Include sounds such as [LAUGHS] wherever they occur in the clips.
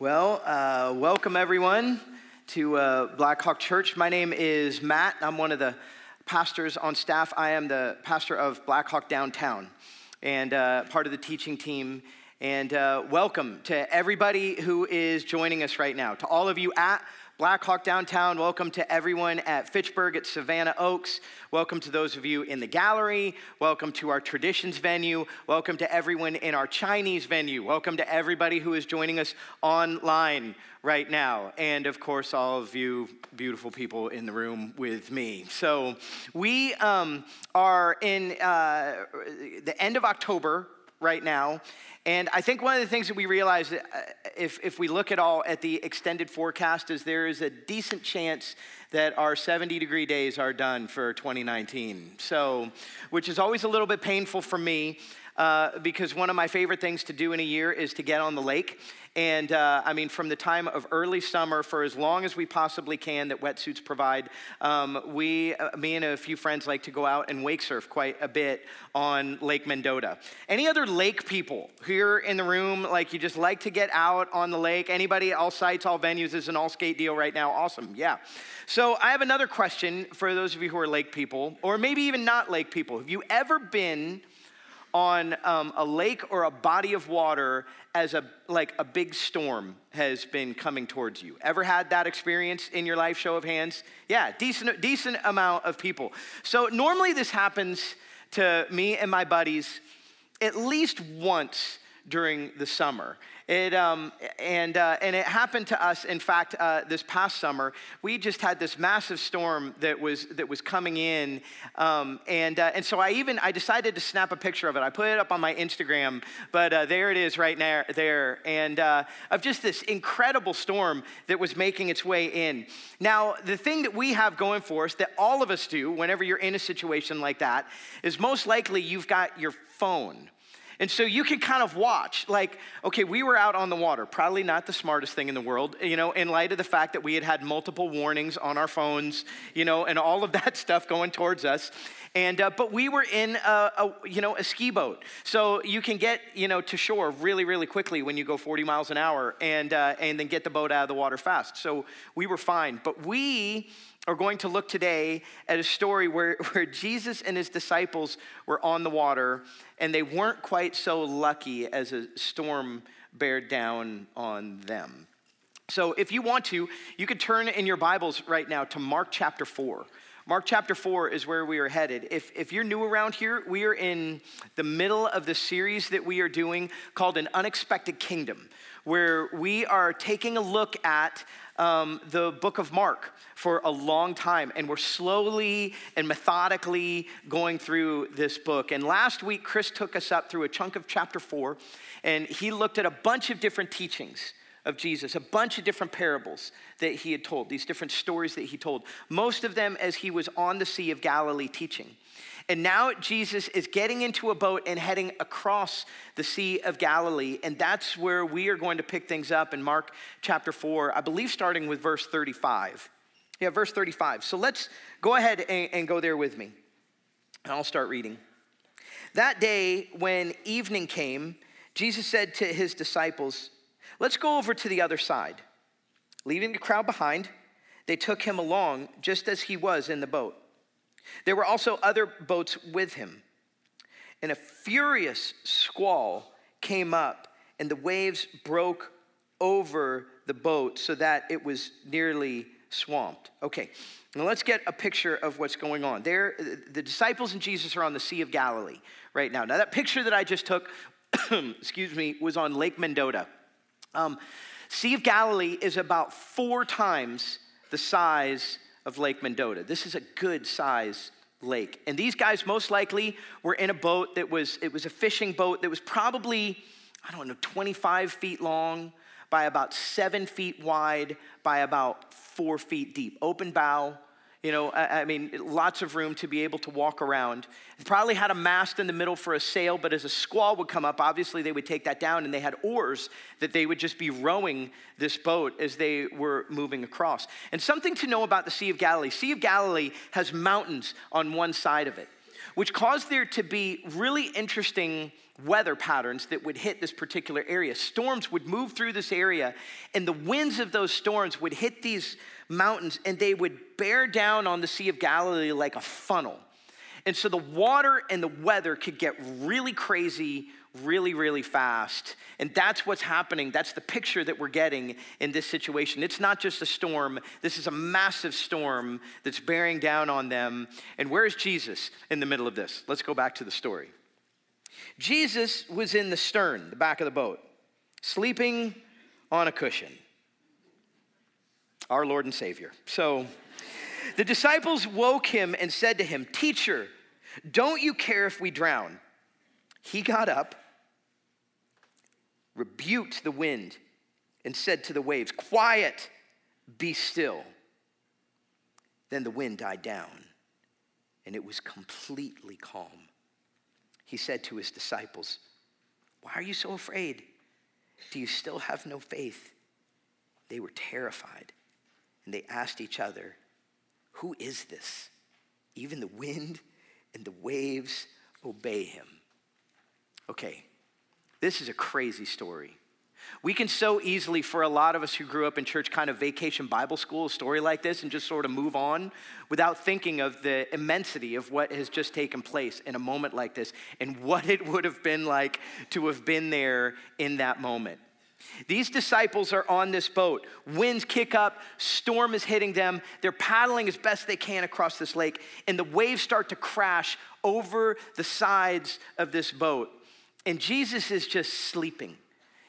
Well, uh, welcome everyone to uh, Blackhawk Church. My name is Matt. I'm one of the pastors on staff. I am the pastor of Blackhawk Downtown and uh, part of the teaching team. And uh, welcome to everybody who is joining us right now. To all of you at Blackhawk Downtown, welcome to everyone at Fitchburg, at Savanna Oaks. Welcome to those of you in the gallery. Welcome to our traditions venue. Welcome to everyone in our Chinese venue. Welcome to everybody who is joining us online right now. And of course, all of you beautiful people in the room with me. So, we um, are in uh, the end of October right now. And I think one of the things that we realize, uh, if, if we look at all at the extended forecast, is there is a decent chance that our 70 degree days are done for 2019. So, which is always a little bit painful for me. Uh, because one of my favorite things to do in a year is to get on the lake. And uh, I mean, from the time of early summer for as long as we possibly can that wetsuits provide, um, we, uh, me and a few friends like to go out and wake surf quite a bit on Lake Mendota. Any other lake people here in the room, like you just like to get out on the lake? Anybody, all sites, all venues, is an all skate deal right now? Awesome, yeah. So I have another question for those of you who are lake people, or maybe even not lake people. Have you ever been on um, a lake or a body of water as a like a big storm has been coming towards you. Ever had that experience in your life show of hands? Yeah decent decent amount of people. So normally this happens to me and my buddies at least once during the summer it, um, and, uh, and it happened to us, in fact, uh, this past summer. We just had this massive storm that was, that was coming in. Um, and, uh, and so I even, I decided to snap a picture of it. I put it up on my Instagram, but uh, there it is right now, there. And uh, of just this incredible storm that was making its way in. Now, the thing that we have going for us that all of us do whenever you're in a situation like that is most likely you've got your phone and so you can kind of watch, like, okay, we were out on the water, probably not the smartest thing in the world, you know, in light of the fact that we had had multiple warnings on our phones, you know, and all of that [LAUGHS] stuff going towards us. And, uh, but we were in a, a, you know, a ski boat. So you can get, you know, to shore really, really quickly when you go 40 miles an hour and, uh, and then get the boat out of the water fast. So we were fine. But we are going to look today at a story where, [LAUGHS] where Jesus and his disciples were on the water and they weren't quite so lucky as a storm bared down on them. So, if you want to, you could turn in your Bibles right now to Mark chapter 4. Mark chapter 4 is where we are headed. If, if you're new around here, we are in the middle of the series that we are doing called An Unexpected Kingdom, where we are taking a look at um, the book of Mark for a long time, and we're slowly and methodically going through this book. And last week, Chris took us up through a chunk of chapter four, and he looked at a bunch of different teachings of Jesus, a bunch of different parables that he had told, these different stories that he told, most of them as he was on the Sea of Galilee teaching. And now Jesus is getting into a boat and heading across the Sea of Galilee. And that's where we are going to pick things up in Mark chapter 4, I believe starting with verse 35. Yeah, verse 35. So let's go ahead and, and go there with me. And I'll start reading. That day, when evening came, Jesus said to his disciples, Let's go over to the other side. Leaving the crowd behind, they took him along just as he was in the boat. There were also other boats with him. And a furious squall came up, and the waves broke over the boat so that it was nearly swamped. Okay, now let's get a picture of what's going on. There, the disciples and Jesus are on the Sea of Galilee right now. Now, that picture that I just took, [COUGHS] excuse me, was on Lake Mendota. Um, sea of Galilee is about four times the size of Lake Mendota. This is a good size lake. And these guys most likely were in a boat that was, it was a fishing boat that was probably, I don't know, 25 feet long by about seven feet wide by about four feet deep. Open bow, you know, I, I, mean, lots of room to be able to walk around. Probably had a mast in the middle for a sail, but as a squall would come up, obviously they would take that down, and they had oars that they would just be rowing this boat as they were moving across. And something to know about the Sea of Galilee Sea of Galilee has mountains on one side of it, which caused there to be really interesting weather patterns that would hit this particular area. Storms would move through this area, and the winds of those storms would hit these mountains, and they would bear down on the Sea of Galilee like a funnel. And so the water and the weather could get really crazy really, really fast. And that's what's happening. That's the picture that we're getting in this situation. It's not just a storm, this is a massive storm that's bearing down on them. And where's Jesus in the middle of this? Let's go back to the story. Jesus was in the stern, the back of the boat, sleeping on a cushion. Our Lord and Savior. So the disciples woke him and said to him, Teacher, don't you care if we drown? He got up, rebuked the wind, and said to the waves, Quiet, be still. Then the wind died down, and it was completely calm. He said to his disciples, Why are you so afraid? Do you still have no faith? They were terrified, and they asked each other, Who is this? Even the wind and the waves obey him. Okay, this is a crazy story. We can so easily, for a lot of us who grew up in church, kind of vacation Bible school, a story like this, and just sort of move on without thinking of the immensity of what has just taken place in a moment like this and what it would have been like to have been there in that moment. These disciples are on this boat. Winds kick up, storm is hitting them. They're paddling as best they can across this lake, and the waves start to crash over the sides of this boat and Jesus is just sleeping.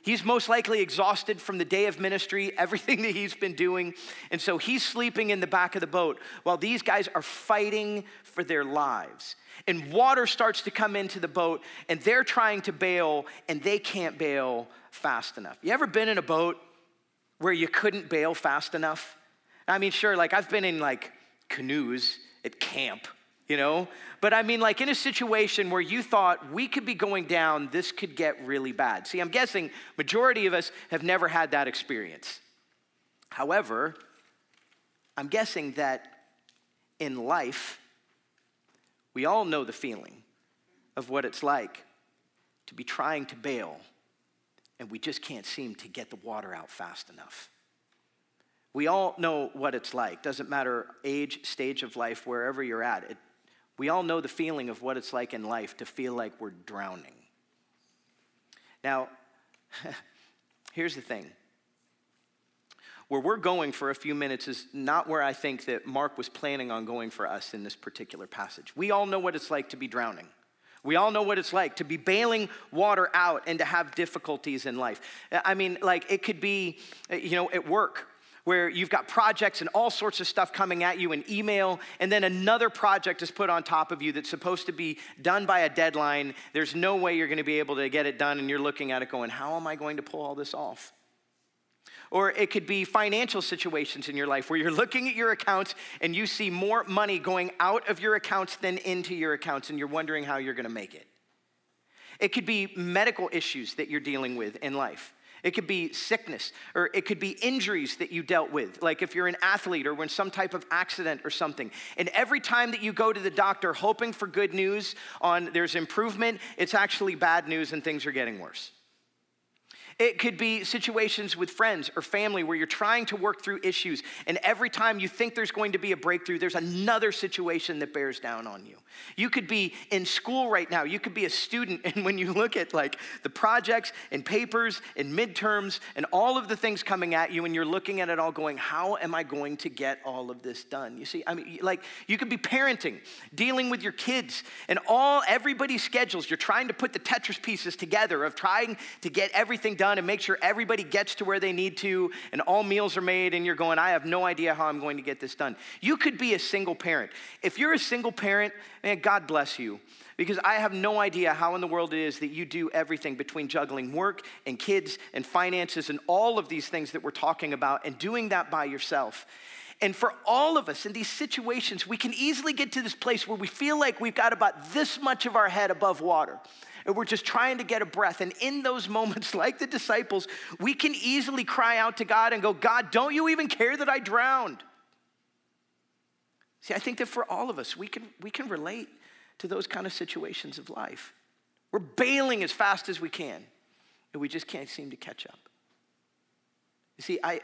He's most likely exhausted from the day of ministry, [LAUGHS] everything that he's been doing. And so he's sleeping in the back of the boat while these guys are fighting for their lives. And water starts to come into the boat, and they're trying to bail, and they can't bail fast enough. You ever been in a boat where you couldn't bail fast enough? I mean, sure, like I've been in like canoes at camp you know? But I mean, like in a situation where you thought we could be going down, this could get really bad. See, I'm guessing majority of us have never had that experience. However, I'm guessing that in life, we all know the feeling of what it's like to be trying to bail and we just can't seem to get the water out fast enough. We all know what it's like. Doesn't matter age, stage of life, wherever you're at. It we all know the feeling of what it's like in life to feel like we're drowning. Now, [LAUGHS] here's the thing. Where we're going for a few minutes is not where I think that Mark was planning on going for us in this particular passage. We all know what it's like to be drowning. We all know what it's like to be bailing water out and to have difficulties in life. I mean, like it could be, you know, at work where you've got projects and all sorts of stuff coming at you in email, and then another project is put on top of you that's supposed to be done by a deadline. There's no way you're going to be able to get it done, and you're looking at it going, How am I going to pull all this off? Or it could be financial situations in your life where you're [LAUGHS] looking at your accounts and you see more money going out of your accounts than into your accounts, and you're wondering how you're going to make it. It could be medical issues that you're dealing with in life. It could be sickness, or it could be injuries that you dealt with, like if you're an athlete or when some type of accident or something. And every time that you go to the doctor hoping for good news on there's improvement, it's actually bad news and things are getting worse. It could be situations with friends or family where you're trying to work through issues, and every time you think there's going to be a breakthrough, there's another situation that bears down on you. You could be in school right now, you could be a student, [LAUGHS] and when you look at like the projects and papers and midterms and all of the things coming at you, and you're looking at it all going, How am I going to get all of this done? You see, I mean, like you could be parenting, dealing with your kids, and all everybody's schedules. You're trying to put the Tetris pieces together of trying to get everything done done and make sure everybody gets to where they need to and all meals are made and you're going, I have no idea how I'm going to get this done. You could be a single parent. If you're a single parent, man, God bless you. Because I have no idea how in the world it is that you do everything between juggling work and kids and finances and all of these things that we're talking about and doing that by yourself. And for all of us in these situations, we can easily get to this place where we feel like we've got about this much of our head above water and we're just trying to get a breath. And in those [LAUGHS] moments, like the disciples, we can easily cry out to God and go, God, don't you even care that I drowned? See, I think that for all of us, we can, we can relate to those kind of situations of life We're bailing as fast as we can, and we just can't seem to catch up. You see, I,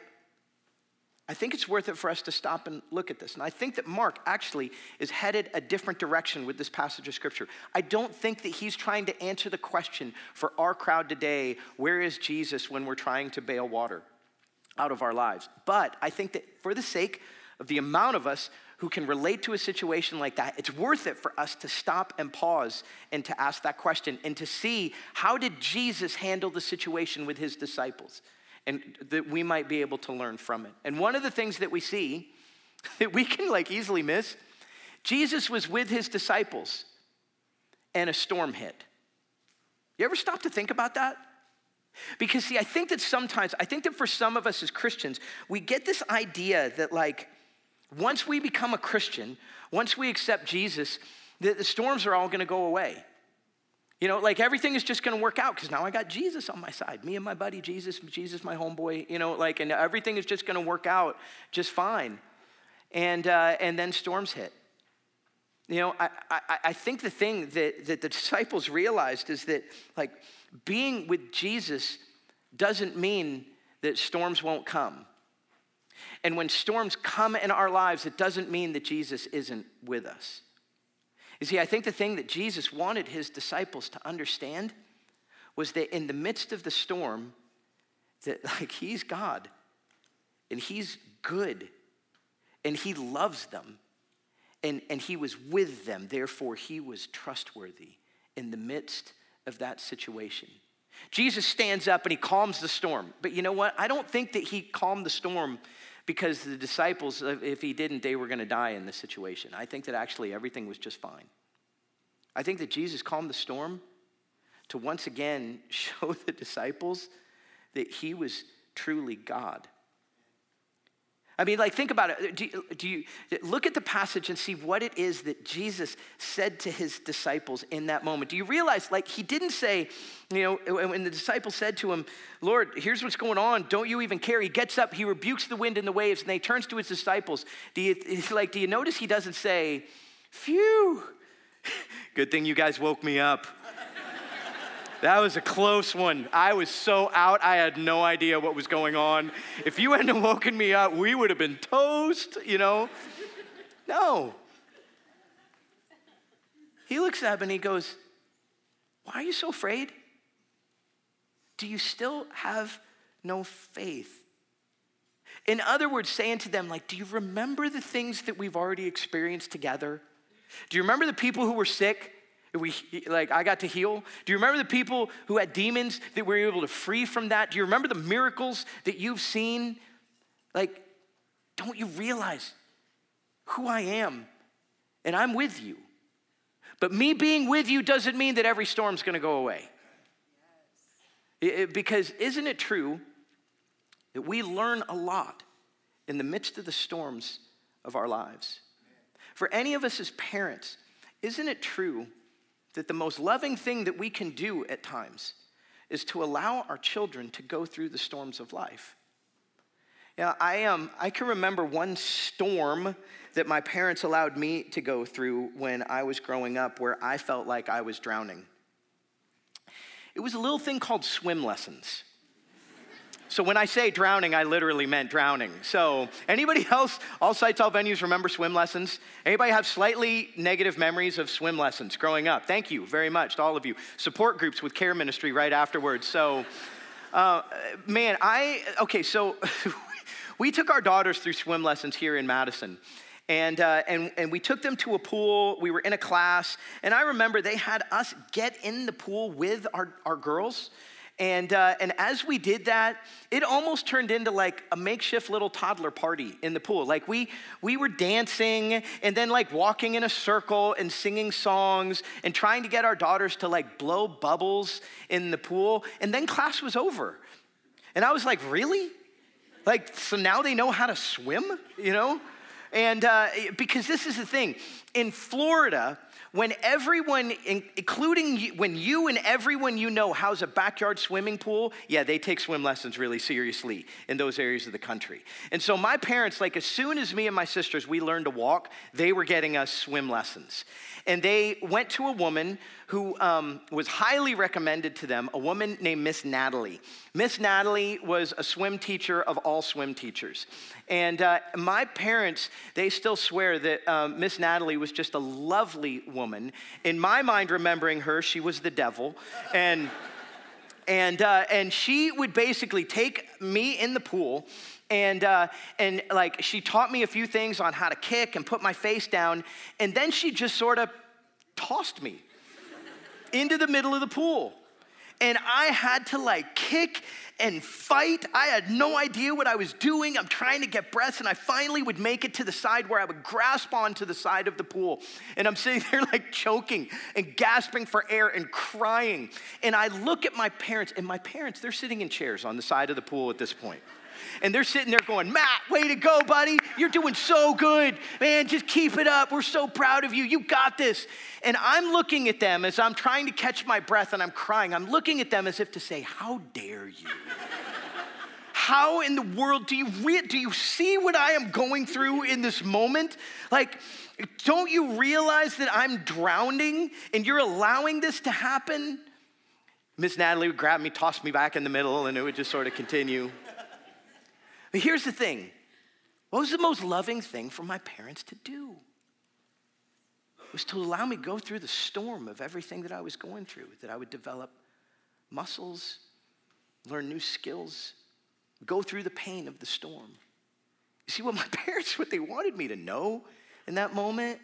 I think it's worth it for us to stop and look at this. And I think that Mark actually is headed a different direction with this passage of scripture. I don't think that he's trying to answer the question for our crowd today where is Jesus when we're trying to bail water out of our lives? But I think that for the sake of the amount of us who can relate to a situation like that, it's worth it for us to stop and pause and to ask that question and to see how did Jesus handle the situation with his disciples and that we might be able to learn from it. And one of the things that we see [LAUGHS] that we can like easily miss, Jesus was with his disciples and a storm hit. You ever stop to think about that? Because see, I think that sometimes, I think that for some of us as Christians, we get this idea that like once we become a Christian, once we accept Jesus, that the storms are all gonna go away. You know, like everything is just gonna work out because now I got Jesus on my side. Me and my buddy Jesus, Jesus, my homeboy, you know, like, and everything is just gonna work out just fine. And, uh, and then storms hit. You know, I, I, I think the thing that, that the disciples realized is that, like, being with Jesus doesn't mean that storms won't come. And when storms come in our lives, it doesn't mean that Jesus isn't with us. You see, I think the thing that Jesus wanted his disciples to understand was that in the midst of the storm, that [LAUGHS] like he's God and he's good and he loves them and, and he was with them. Therefore, he was trustworthy in the midst of that situation. Jesus stands up and he calms the storm. But you know what? I don't think that he calmed the storm because the disciples, if he didn't, they were going to die in this situation. I think that actually everything was just fine. I think that Jesus calmed the storm to once again [LAUGHS] show the disciples that he was truly God. I mean, like, think about it. Do do you, look at the passage and see what it is that Jesus said to his disciples in that moment? Do you realize, like, he didn't say, you know, when the disciples said to him, Lord, here's what's going on. Don't you even care? He gets up, he rebukes the wind and the waves, and he turns to his disciples. Do you, like, do you notice he doesn't say, phew, [LAUGHS] good thing you guys woke me up. That was a close one. I was so out, I had no idea what was going on. If you hadn't woken me up, we would have been toast, you know? No. He looks at him and he goes, Why are you so afraid? Do you still have no faith? In other words, saying to them, like, do you remember the things that we've already experienced together? Do you remember the people who were sick? We like I got to heal? Do you remember the people who had demons that we were able to free from that? Do you remember the miracles that you've seen? Like, don't you realize who I am? And I'm with you. But me being with you doesn't mean that every storm's gonna go away. It, it, because isn't it true that we learn a lot in the midst of the storms of our lives? For any of us as parents, isn't it true that the most loving thing that we can do at times is to allow our children to go through the storms of life. Yeah, I, um, I can remember one storm that my parents allowed me to go through when I was growing up where I felt like I was drowning. It was a little thing called swim lessons. So when I say drowning, I literally meant drowning. So anybody [LAUGHS] else, all sites, all venues, remember swim lessons? Anybody have slightly negative memories of swim lessons growing up? Thank you very much to all of you. Support groups with care ministry right afterwards. So, uh, man, I, okay, so [LAUGHS] we took our daughters through swim lessons here in Madison. And, uh, and, and we took them to a pool. We were in a class. And I remember they had us get in the pool with our, our girls. And, uh, and as we did that, it almost turned into like a makeshift little toddler party in the pool. Like we, we were dancing and then like walking in a circle and singing songs and trying to get our daughters to like blow bubbles in the pool. And then class was over. And I was like, really? Like, so now they know how to swim, you know? And uh, because this is the thing in Florida, when everyone, including you, when you and everyone you know has a backyard swimming pool, yeah, they take swim lessons really seriously in those areas of the country. And so my parents, like as soon as me and my sisters, we learned to walk, they were getting us swim lessons. And they went to a woman who um, was highly recommended to them, a woman named Miss Natalie. Miss Natalie was a swim teacher of all swim teachers. And uh, my parents, they still swear that um, Miss Natalie was just a lovely woman. In my mind, remembering her, she was the devil. And and uh, and she would basically take me in the pool and uh, and like she taught me a few things on how to kick and put my face down and then she just sort of tossed me into the middle of the pool and i had to like kick and fight. I had no idea what i was doing. I'm trying to get breath and i finally would make it to the side where i would grasp onto the side of the pool. And i'm sitting [LAUGHS] there like choking and gasping for air and crying. And i look at my parents and my parents they're sitting in chairs on the side of the pool at this point and they're sitting there going, Matt, way to go, buddy. You're doing so good. Man, just keep it up. We're so proud of you. You got this. And I'm looking at them as I'm trying to catch my breath and I'm crying. I'm looking at them as if to say, How dare you? How in the world do you re- do you see what I am going through in this moment? Like, don't you realize that I'm drowning and you're allowing this to happen? Miss Natalie would grab me, toss me back in the middle, and it would just sort of continue. But here's the thing what was the most loving thing for my parents to do? Was to allow me to go through the storm of everything that I was going through, that I would develop muscles, learn new skills, go through the pain of the storm. You see, what my [LAUGHS] parents, what they wanted me to know in that moment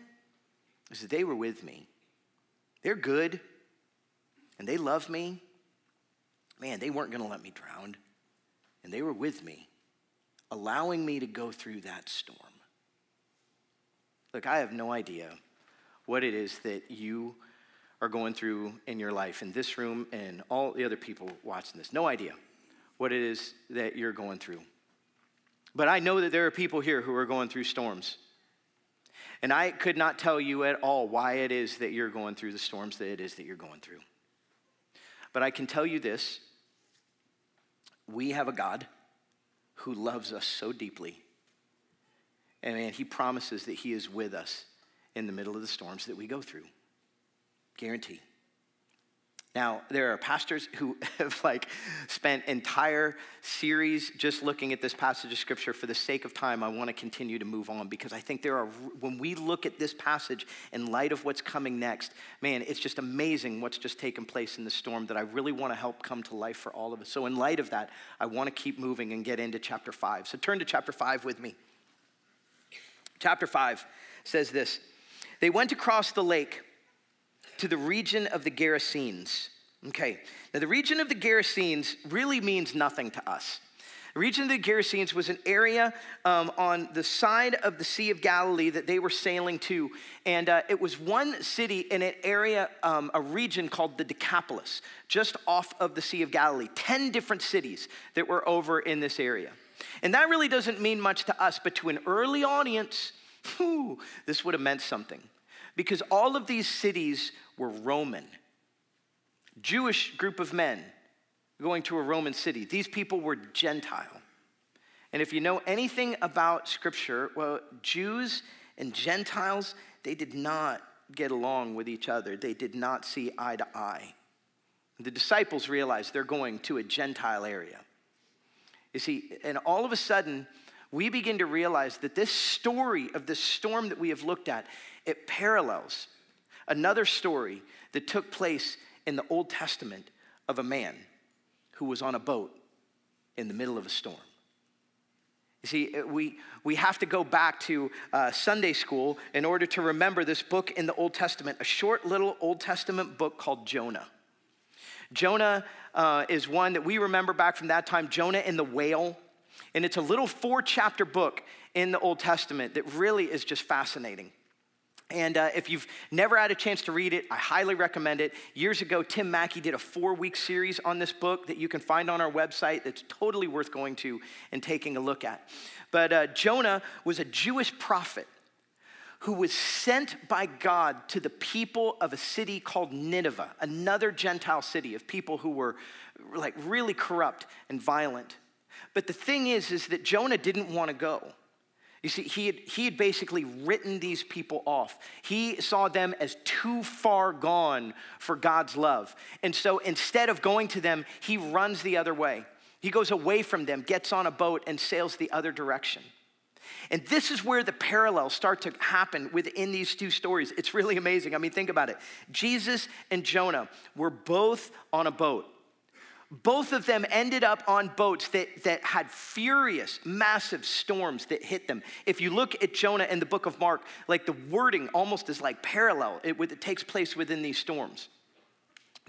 is that they were with me. They're good and they love me. Man, they weren't going to let me drown. And they were with me allowing me to go through that storm. Look, I have no idea what it is that you are going through in your life in this room and all the other people watching this. No idea what it is that you're going through. But I know that there are people here who are going through storms. And I could not tell you at all why it is that you're going through the storms that it is that you're going through. But I can tell you this we have a God who loves us so deeply. And man, he promises that he is with us in the middle of the storms that we go through. Guarantee. Now, there are pastors who [LAUGHS] have like spent entire series just looking at this passage of scripture. For the sake of time, I want to continue to move on because I think there are, when we look at this passage in light of what's coming next, man, it's just amazing what's just taken place in the storm that I really want to help come to life for all of us. So, in light of that, I want to keep moving and get into chapter five. So, turn to chapter five with me. Chapter five says this They went across the lake to the region of the Gerasenes. Okay, now the region of the Gerasenes really means nothing to us. The region of the Gerasenes was an area um, on the side of the Sea of Galilee that they were sailing to. And uh, it was one city in an area, um, a region called the Decapolis, just off of the Sea of Galilee. 10 different cities that were over in this area. And that really doesn't mean much to us, but to an early audience, whew, this would have meant something. Because all of these cities were Roman. Jewish group of men going to a Roman city. These people were Gentile. And if you know anything about Scripture, well, Jews and Gentiles, they did not get along with each other, they did not see eye to eye. The disciples realized they're going to a Gentile area. You see, and all of a sudden, we begin to realize that this story of this storm that we have looked at, it parallels another story that took place in the Old Testament of a man who was on a boat in the middle of a storm. You see, uh, we, we have to go back to uh, Sunday school in order to remember this book in the Old Testament, a short little Old Testament book called Jonah. Jonah uh, is one that we remember back from that time, Jonah and the whale. And it's a little four chapter book in the Old Testament that really is just fascinating. And uh, if you've never had a chance to read it, I highly recommend it. Years ago, Tim Mackie did a four week series on this book that you can find on our website that's totally worth going to and taking a look at. But uh, Jonah was a Jewish prophet who was sent by God to the people of a city called Nineveh, another Gentile city of people who were like really corrupt and violent. But the thing is, is that Jonah didn't want to go. You see, he had, he had basically written these people off. He saw them as too far gone for God's love. And so instead of going to them, he runs the other way. He goes away from them, gets on a boat, and sails the other direction. And this is where the parallels start to happen within these two stories. It's really amazing. I mean, think about it. Jesus and Jonah were both on a boat. Both of them ended up on boats that, that had furious, massive storms that hit them. If you look at Jonah in the book of Mark, like the wording almost is like parallel. It, it takes place within these storms.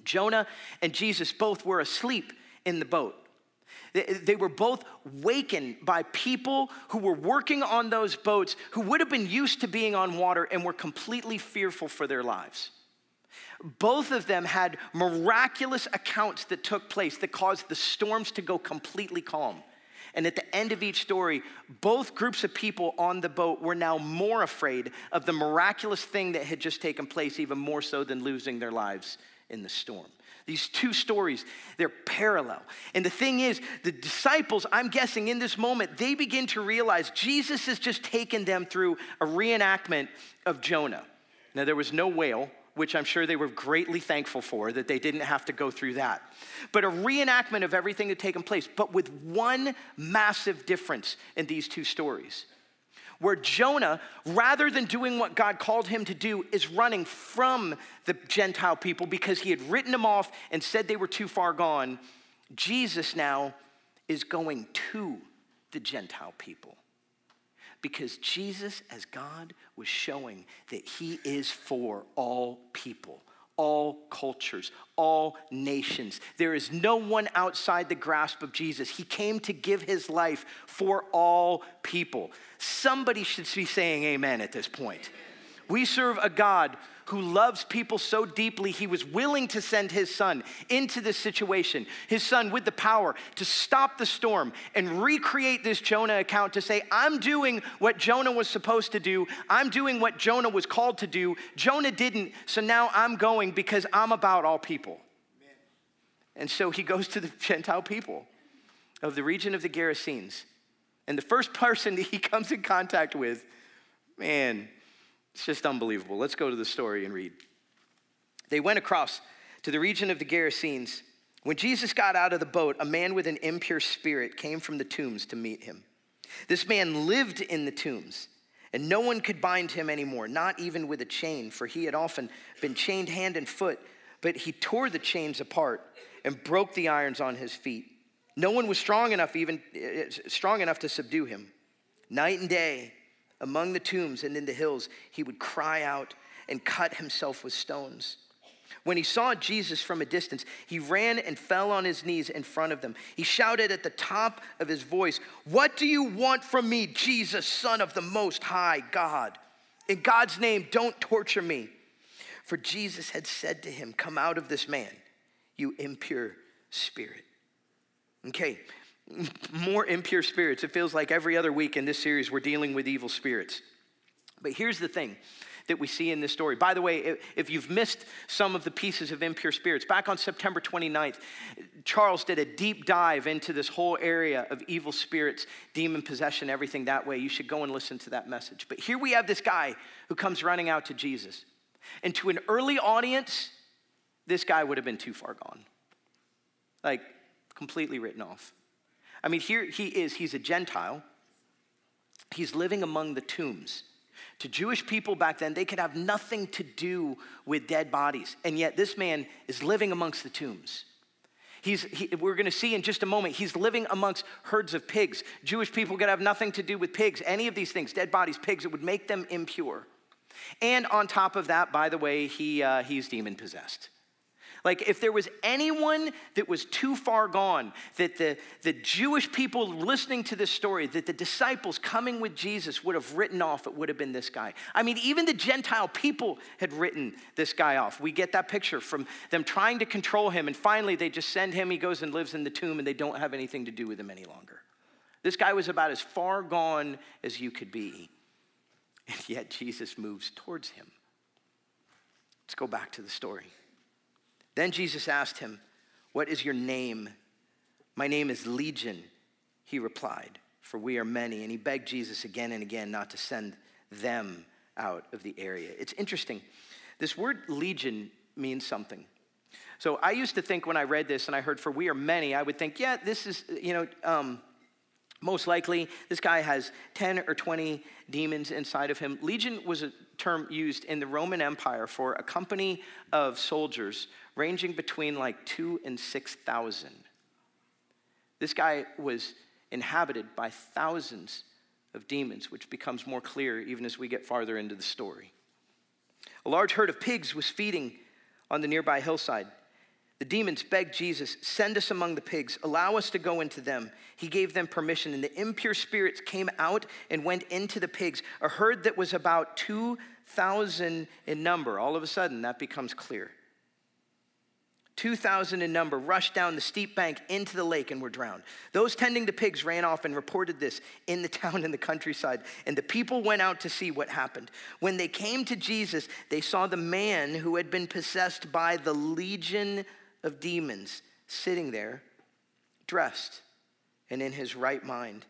Jonah and Jesus both were asleep in the boat. They, they were both wakened by people who were working on those boats who would have been used to being on water and were completely fearful for their lives. Both of them had miraculous accounts that took place that caused the storms to go completely calm. And at the end of each story, both groups of people on the boat were now more afraid of the miraculous thing that had just taken place, even more so than losing their lives in the storm. These two stories, they're parallel. And the thing is, the disciples, I'm guessing in this moment, they begin to realize Jesus has just taken them through a reenactment of Jonah. Now, there was no whale, which I'm sure they were greatly thankful for, that they didn't have to go through that. But a reenactment of everything that had taken place, but with one massive difference in these two stories. Where Jonah, rather than doing what God called him to do, is running from the Gentile people because he had written them off and said they were too far gone. Jesus now is going to the Gentile people because Jesus, as God, was showing that He is for all people, all cultures, all nations. There is no one outside the grasp of Jesus. He came to give His life for all people. Somebody should be saying amen at this point. We serve a God who loves people so deeply, he was willing to send his son into this situation, his son with the power to stop the storm and recreate this Jonah account to say, I'm doing what Jonah was supposed to do. I'm doing what Jonah was called to do. Jonah didn't, so now I'm going because I'm about all people. Amen. And so he goes to the [LAUGHS] Gentile people of the region of the Gerasenes. And the first person that [LAUGHS] he comes in contact with, man, it's just unbelievable. Let's go to the story and read. They went across to the region of the Gerasenes. When Jesus got out of the boat, a man with an impure spirit came from the tombs to meet him. This man lived in the tombs, and no one could bind him anymore, not even with a chain, for he had often been chained hand and foot, but he tore the chains apart and broke the irons on his feet. No one was strong enough even eh, strong enough to subdue him. Night and day among the tombs and in the hills, he would cry out and cut himself with stones. When he saw Jesus from a distance, he ran and fell on his knees in front of them. He shouted at the top of his voice, What do you want from me, Jesus, Son of the Most High God? In God's name, don't torture me. For Jesus had said to him, Come out of this man, you impure spirit. Okay, more impure spirits. It feels like every other week in this series we're dealing with evil spirits. But here's the thing that we see in this story. By the way, if you've missed some of the pieces of impure spirits, back on September 29th, Charles did a deep dive into this whole area of evil spirits, demon possession, everything that way. You should go and listen to that message. But here we have this guy who comes running out to Jesus. And to an early audience, this guy would have been too far gone. Like, completely written off. I mean, here he is, he's a Gentile. He's living among the tombs. To Jewish people back then, they could have nothing to do with dead bodies. And yet, this man is living amongst the tombs. He's, he, we're going to see in just a moment, he's living amongst herds of pigs. Jewish people could have nothing to do with pigs, any of these things, dead bodies, pigs, it would make them impure. And on top of that, by the way, he, uh, he's demon possessed. Like, if there was anyone that was too far gone, that the, the Jewish people listening to this story, that the disciples coming with Jesus would have written off, it would have been this guy. I mean, even the Gentile people had written this guy off. We get that picture from them trying to control him, and finally they just send him, he goes and lives in the tomb, and they don't have anything to do with him any longer. This guy was about as far gone as you could be. and yet Jesus moves towards him. Let's go back to the story. Then Jesus asked him, What is your name? My name is Legion, he replied, for we are many. And he begged Jesus again and again not to send them out of the area. It's interesting. This word legion means something. So I used to think when I read this and I heard for we are many, I would think, yeah, this is, you know, um, most likely this guy has 10 or 20 demons inside of him. Legion was a term used in the Roman Empire for a company of soldiers ranging between like two and 6,000. This guy was inhabited by thousands of demons, which becomes more clear even as we get farther into the story. A large herd of pigs was feeding on the nearby hillside. The demons begged Jesus, Send us among the pigs, allow us to go into them. He gave them permission, and the impure spirits came out and went into the pigs, a herd that was about 2,000 in number. All of a sudden, that becomes clear. 2,000 in number, rushed down the steep bank into the lake and were drowned. Those tending the pigs ran off and reported this in the [LAUGHS] town and the countryside, and the people went out to see what happened. When they came to Jesus, they saw the man who had been possessed by the legion of demons sitting there, dressed and in his right mind,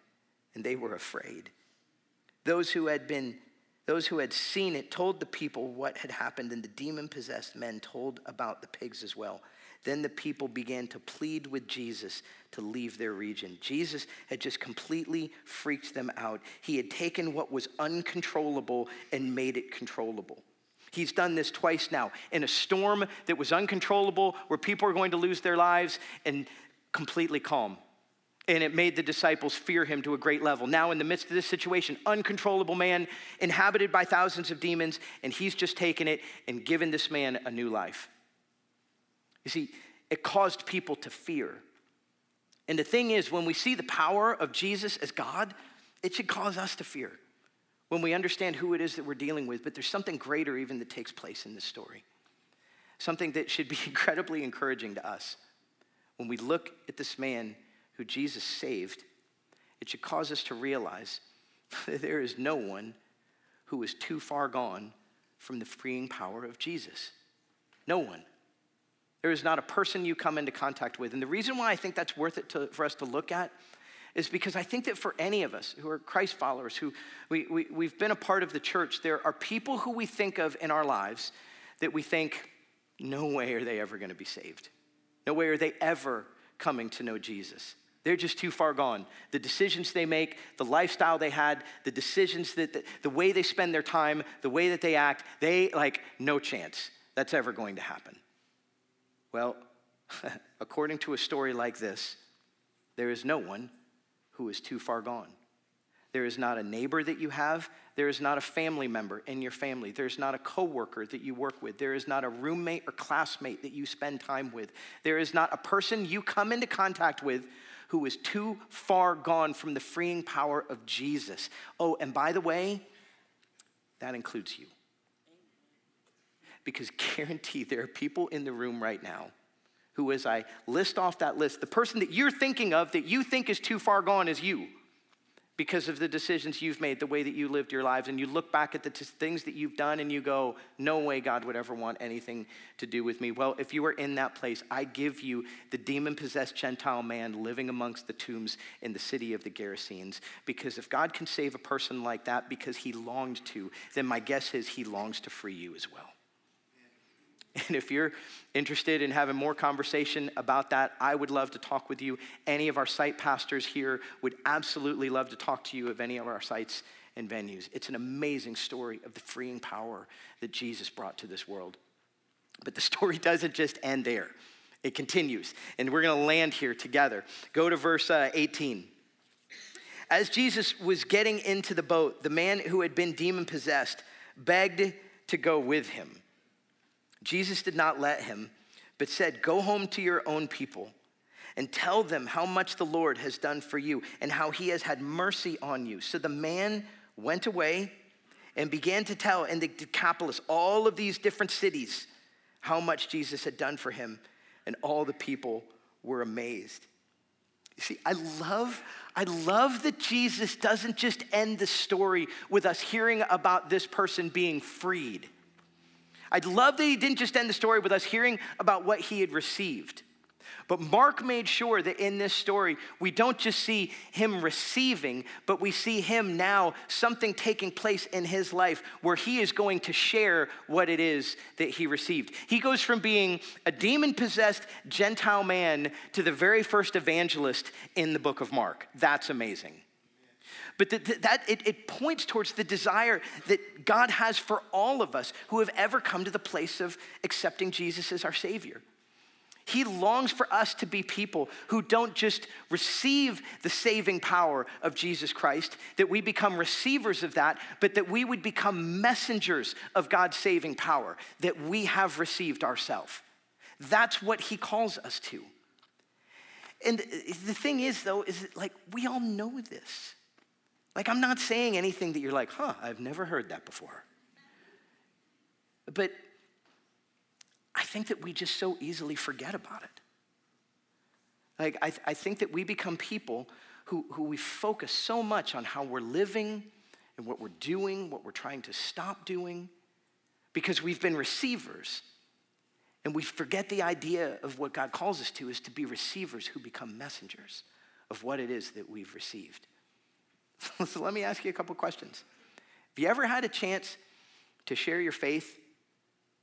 and they were afraid. Those who had been those who had seen it told the people what had happened, and the demon possessed men told about the pigs as well. Then the people began to plead with Jesus to leave their region. Jesus had just completely freaked them out. He had taken what was uncontrollable and made it controllable. He's done this twice now in a storm that was uncontrollable, where people are going to lose their lives, and completely calm. And it made the disciples fear him to a great level. Now, in the midst of this situation, uncontrollable man, inhabited by thousands of demons, and he's just taken it and given this man a new life. You see, it caused people to fear. And the thing is, when we see the power of Jesus as God, it should cause us to fear when we understand who it is that we're dealing with. But there's something greater even that takes place in this story, something that should be [LAUGHS] incredibly encouraging to us. When we look at this man who Jesus saved, it should cause us to realize [LAUGHS] that there is no one who is too far gone from the freeing power of Jesus. No one. There is not a person you come into contact with. And the reason why I think that's worth it to, for us to look at is because I think that for any of us who are Christ followers, who we, we, we've been a part of the church, there are people who we think of in our lives that we think, no way are they ever going to be saved. No way are they ever coming to know Jesus. They're just too far gone. The decisions they make, the lifestyle they had, the decisions that, the, the way they spend their time, the way that they act, they like, no chance that's ever going to happen. Well, [LAUGHS] according to a story like this, there is no one who is too far gone. There is not a neighbor that you have. There is not a family member in your family. There's not a coworker that you work with. There is not a roommate or classmate that you spend time with. There is not a person you come into contact with who is too far gone from the freeing power of Jesus. Oh, and by the way, that includes you. Because [LAUGHS] guarantee there are people in the room right now who, as I list off that list, the person that you're thinking of that you think is too far gone is you because of the decisions you've made, the way that you lived your lives, and you look back at the t- things that you've done and you go, No way God would ever want anything to do with me. Well, if you are in that place, I give you the demon possessed Gentile man living amongst the tombs in the city of the Gerasenes. Because if God can save a person like that because he longed to, then my guess is he longs to free you as well. [LAUGHS] And if you're interested in having more conversation about that, I would love to talk with you. Any of our site pastors here would absolutely love to talk to you of any of our sites and venues. It's an amazing story of the freeing power that Jesus brought to this world. But the story [LAUGHS] doesn't just end there, it continues. And we're going to land here together. Go to verse uh, 18. As Jesus was getting into the boat, the man who had been demon possessed begged to go with him. Jesus did not let him, but said, Go home to your own people and tell them how much the Lord has done for you and how he has had mercy on you. So the man went away and began to tell in the Decapolis, all of these different cities, how much Jesus had done for him, and all the people were amazed. You see, I love, I love that Jesus doesn't just end the story with us hearing about this person being freed. I love that he didn't just end the story with us hearing about what he had received. But Mark made sure that in this story, we don't just see him receiving, but we see him now, something taking place in his life where he is going to share what it is that he received. He goes from being a demon possessed Gentile man to the very first evangelist in the book of Mark. That's amazing. But that, it, it points towards the desire that God has for all of us who have ever come to the place of accepting Jesus as our Savior. He longs for us to be people who don't just receive the saving power of Jesus Christ, that we become receivers of that, but that we would become messengers of God's saving power that we have received ourselves. That's what he calls us to. And the thing is, though, is that, like we all know this. Like, I'm not saying anything that you're like, huh, I've never heard that before. But I think that we just so easily forget about it. Like, I, th- I think that we become people who, who we focus so much on how we're living and what we're doing, what we're trying to stop doing, because we've been receivers. And we forget the idea of what God calls us to is to be receivers who become messengers of what it is that we've received. [LAUGHS] so let me ask you a couple questions. Have you ever had a chance to share your faith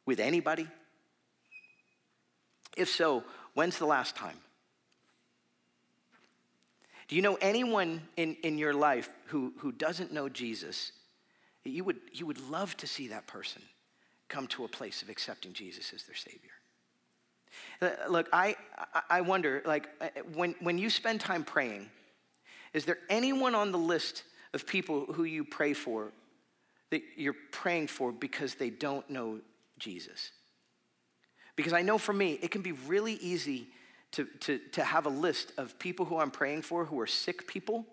with anybody? If so, when's the last time? Do you know anyone in, in your life who, who doesn't know Jesus? You would, you would love to see that person come to a place of accepting Jesus as their Savior. Uh, look, I, I wonder, like, uh, when, when you spend time praying, is there anyone on the list of people who you pray for that you're praying for because they don't know Jesus? Because I know for me, it can be really easy to, to, to have a list of people who I'm praying for who are sick people,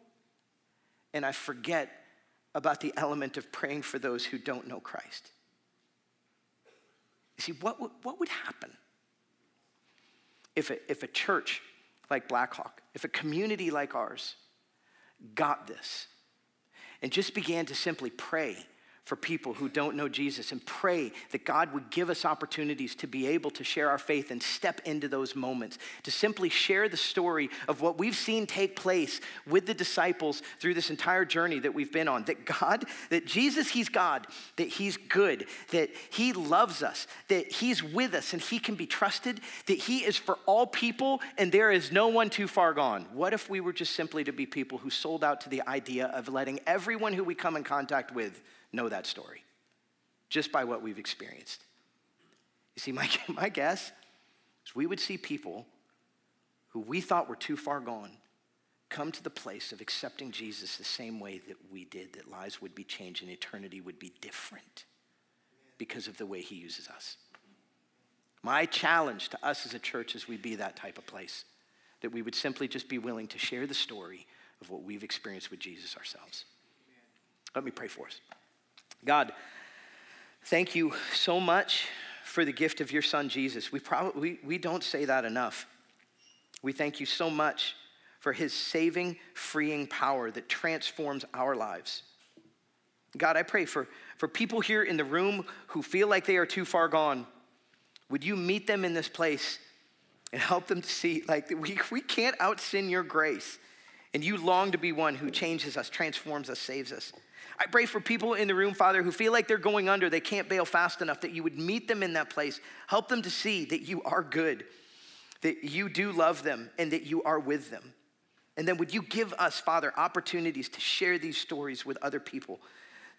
and I forget about the element of praying for those who don't know Christ. You see, what, what would happen if a, if a church like Blackhawk, if a community like ours got this. And just began to simply pray for people who don't know Jesus and pray that God would give us opportunities to be able to share our faith and step into those moments, to simply share the story of what we've seen take place with the disciples through this entire journey that we've been on. That God, that Jesus, He's God, that He's good, that He loves us, that He's with us and He can be trusted, that He is for all people and there is no one too far gone. What if we were just simply to be people who sold out to the idea of letting everyone who we come in contact with know that story just by what we've experienced. You see, [LAUGHS] my, my guess is we would see people who we thought were too far gone come to the place of accepting Jesus the same way that we did, that lives would be changed and eternity would be different because of the way he uses us. My challenge to us as a church is we be that type of place, that we would simply just be willing to share the story of what we've experienced with Jesus ourselves. Let me pray for us. God, thank you so much for the gift of your son Jesus. We probably we, we don't say that enough. We thank you so much for his saving, freeing power that transforms our lives. God, I pray for, for people here in the room who feel like they are too far gone. Would you meet them in this place and help them to see like we, we can't out sin your grace. And you long to be one who changes us, transforms us, saves us. I pray for people in the room, Father, who feel like they're going under, they can't bail fast enough, that you would meet them in that place. Help them to see that you are good, that you do love them, and that you are with them. And then would you give us, Father, opportunities to share these stories with other people,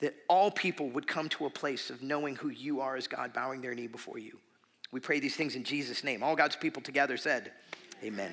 that all people would come to a place of knowing who you are as God, bowing their knee before you. We pray these things in Jesus' name. All God's people together said, Amen.